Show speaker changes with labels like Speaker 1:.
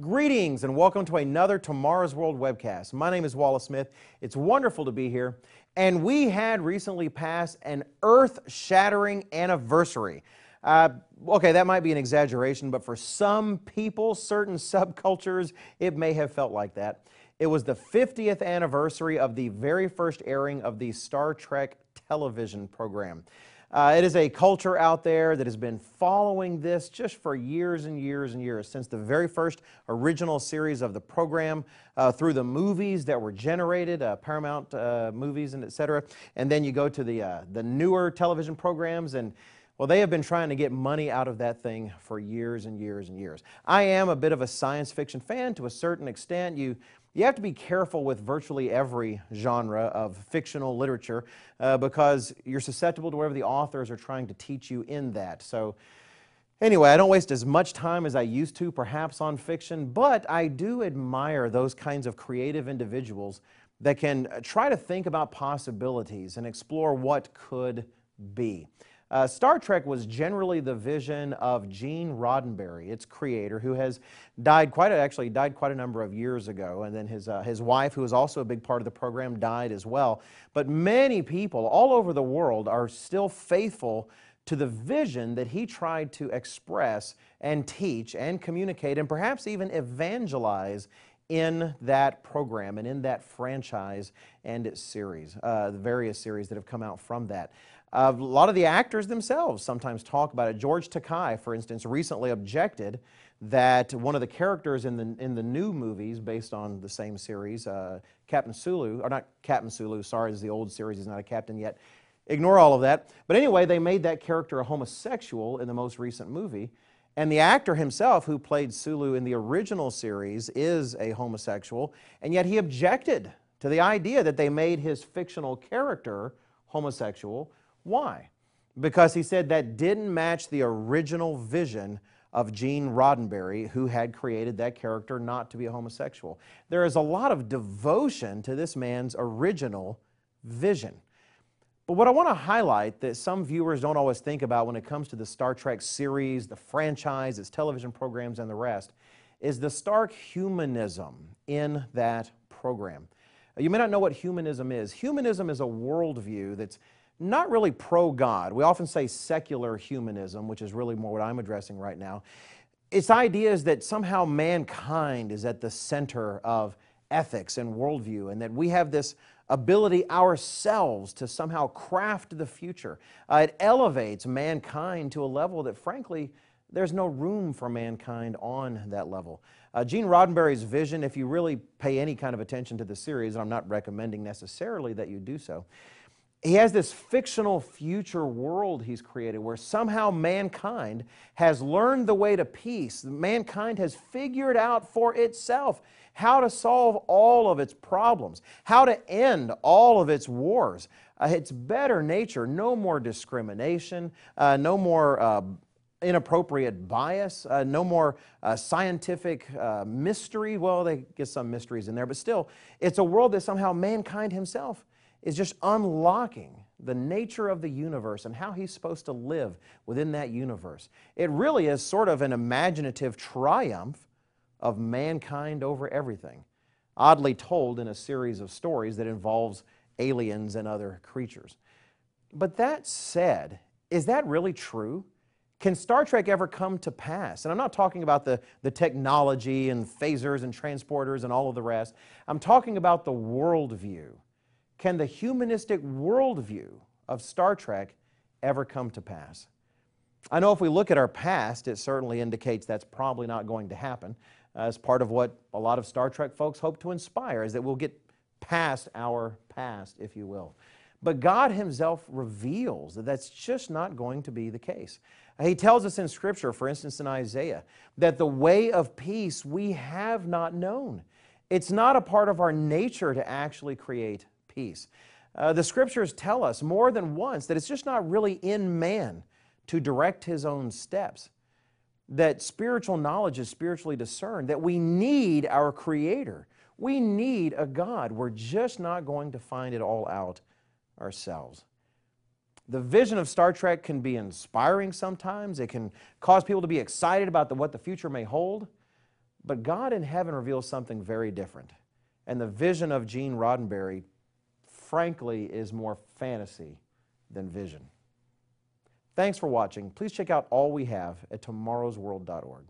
Speaker 1: Greetings and welcome to another Tomorrow's World webcast. My name is Wallace Smith. It's wonderful to be here. And we had recently passed an earth shattering anniversary. Uh, okay, that might be an exaggeration, but for some people, certain subcultures, it may have felt like that. It was the 50th anniversary of the very first airing of the Star Trek television program. Uh, it is a culture out there that has been following this just for years and years and years, since the very first original series of the program, uh, through the movies that were generated, uh, Paramount uh, movies and et cetera. And then you go to the, uh, the newer television programs and well, they have been trying to get money out of that thing for years and years and years. I am a bit of a science fiction fan to a certain extent. You, you have to be careful with virtually every genre of fictional literature uh, because you're susceptible to whatever the authors are trying to teach you in that. So, anyway, I don't waste as much time as I used to, perhaps, on fiction, but I do admire those kinds of creative individuals that can try to think about possibilities and explore what could be. Uh, Star Trek was generally the vision of Gene Roddenberry, its creator, who has died quite a, actually died quite a number of years ago, and then his uh, his wife, who was also a big part of the program, died as well. But many people all over the world are still faithful to the vision that he tried to express and teach and communicate and perhaps even evangelize in that program and in that franchise and its series, uh, the various series that have come out from that. Uh, a lot of the actors themselves sometimes talk about it. George Takei, for instance, recently objected that one of the characters in the, in the new movies based on the same series, uh, Captain Sulu, or not Captain Sulu, sorry, is the old series, he's not a captain yet. Ignore all of that. But anyway, they made that character a homosexual in the most recent movie. And the actor himself, who played Sulu in the original series, is a homosexual, and yet he objected to the idea that they made his fictional character homosexual why? Because he said that didn't match the original vision of Gene Roddenberry, who had created that character not to be a homosexual. There is a lot of devotion to this man's original vision. But what I want to highlight that some viewers don't always think about when it comes to the Star Trek series, the franchise, its television programs, and the rest, is the stark humanism in that program. You may not know what humanism is. Humanism is a worldview that's not really pro God. We often say secular humanism, which is really more what I'm addressing right now. Its idea is that somehow mankind is at the center of ethics and worldview, and that we have this ability ourselves to somehow craft the future. Uh, it elevates mankind to a level that, frankly, there's no room for mankind on that level. Uh, Gene Roddenberry's vision, if you really pay any kind of attention to the series, and I'm not recommending necessarily that you do so, he has this fictional future world he's created where somehow mankind has learned the way to peace. Mankind has figured out for itself how to solve all of its problems, how to end all of its wars. Uh, its better nature, no more discrimination, uh, no more uh, inappropriate bias, uh, no more uh, scientific uh, mystery. Well, they get some mysteries in there, but still, it's a world that somehow mankind himself is just unlocking the nature of the universe and how he's supposed to live within that universe. It really is sort of an imaginative triumph of mankind over everything, oddly told in a series of stories that involves aliens and other creatures. But that said, is that really true? Can Star Trek ever come to pass? And I'm not talking about the, the technology and phasers and transporters and all of the rest. I'm talking about the worldview can the humanistic worldview of Star Trek ever come to pass? I know if we look at our past, it certainly indicates that's probably not going to happen. As part of what a lot of Star Trek folks hope to inspire, is that we'll get past our past, if you will. But God Himself reveals that that's just not going to be the case. He tells us in Scripture, for instance in Isaiah, that the way of peace we have not known. It's not a part of our nature to actually create peace. Uh, the scriptures tell us more than once that it's just not really in man to direct his own steps, that spiritual knowledge is spiritually discerned, that we need our Creator. We need a God. We're just not going to find it all out ourselves. The vision of Star Trek can be inspiring sometimes. It can cause people to be excited about the, what the future may hold. But God in heaven reveals something very different. And the vision of Gene Roddenberry, frankly, is more fantasy than vision. Thanks for watching. Please check out all we have at tomorrowsworld.org.